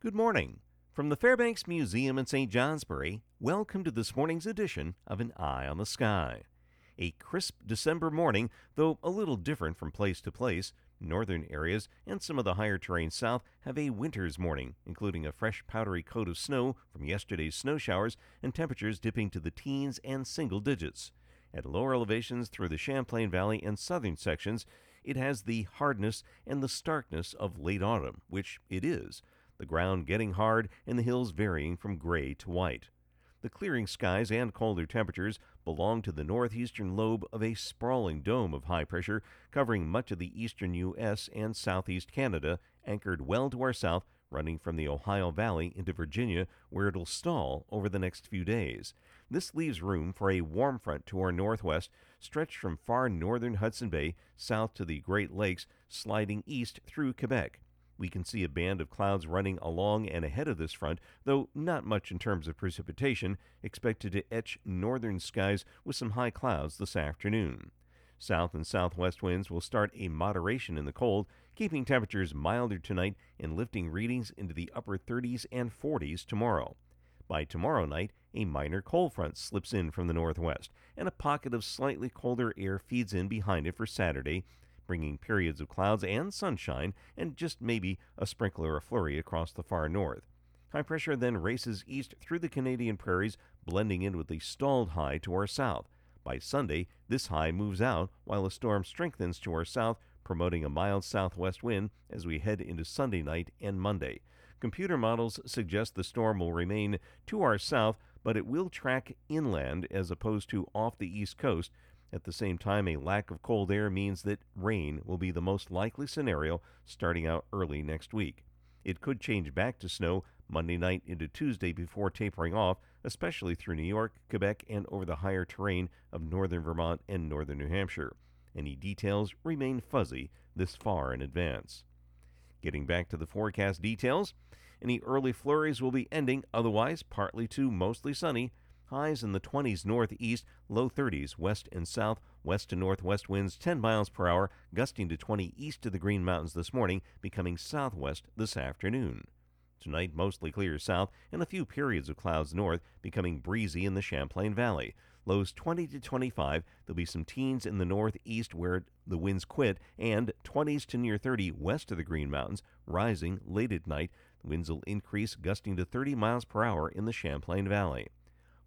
Good morning. From the Fairbanks Museum in St. Johnsbury, welcome to this morning's edition of An Eye on the Sky. A crisp December morning, though a little different from place to place. Northern areas and some of the higher terrain south have a winter's morning, including a fresh powdery coat of snow from yesterday's snow showers and temperatures dipping to the teens and single digits. At lower elevations through the Champlain Valley and southern sections, it has the hardness and the starkness of late autumn, which it is the ground getting hard and the hills varying from gray to white. The clearing skies and colder temperatures belong to the northeastern lobe of a sprawling dome of high pressure covering much of the eastern U.S. and southeast Canada, anchored well to our south, running from the Ohio Valley into Virginia, where it'll stall over the next few days. This leaves room for a warm front to our northwest, stretched from far northern Hudson Bay south to the Great Lakes, sliding east through Quebec. We can see a band of clouds running along and ahead of this front, though not much in terms of precipitation, expected to etch northern skies with some high clouds this afternoon. South and southwest winds will start a moderation in the cold, keeping temperatures milder tonight and lifting readings into the upper 30s and 40s tomorrow. By tomorrow night, a minor cold front slips in from the northwest, and a pocket of slightly colder air feeds in behind it for Saturday, bringing periods of clouds and sunshine and just maybe a sprinkle or a flurry across the far north. High pressure then races east through the Canadian prairies, blending in with the stalled high to our south. By Sunday, this high moves out while a storm strengthens to our south, promoting a mild southwest wind as we head into Sunday night and Monday. Computer models suggest the storm will remain to our south, but it will track inland as opposed to off the east coast, at the same time, a lack of cold air means that rain will be the most likely scenario starting out early next week. It could change back to snow Monday night into Tuesday before tapering off, especially through New York, Quebec, and over the higher terrain of northern Vermont and northern New Hampshire. Any details remain fuzzy this far in advance. Getting back to the forecast details, any early flurries will be ending, otherwise, partly to mostly sunny. Highs in the 20s northeast, low 30s west and south, west to northwest winds 10 miles per hour, gusting to 20 east of the Green Mountains this morning, becoming southwest this afternoon. Tonight, mostly clear south and a few periods of clouds north, becoming breezy in the Champlain Valley. Lows 20 to 25. There'll be some teens in the northeast where the winds quit, and 20s to near 30 west of the Green Mountains, rising late at night. The winds will increase, gusting to 30 miles per hour in the Champlain Valley.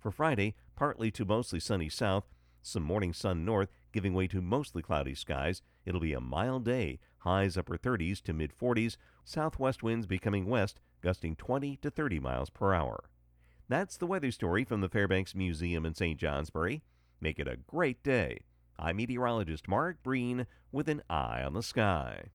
For Friday, partly to mostly sunny south, some morning sun north, giving way to mostly cloudy skies. It'll be a mild day, highs upper 30s to mid 40s, southwest winds becoming west, gusting 20 to 30 miles per hour. That's the weather story from the Fairbanks Museum in St. Johnsbury. Make it a great day. I'm meteorologist Mark Breen with an eye on the sky.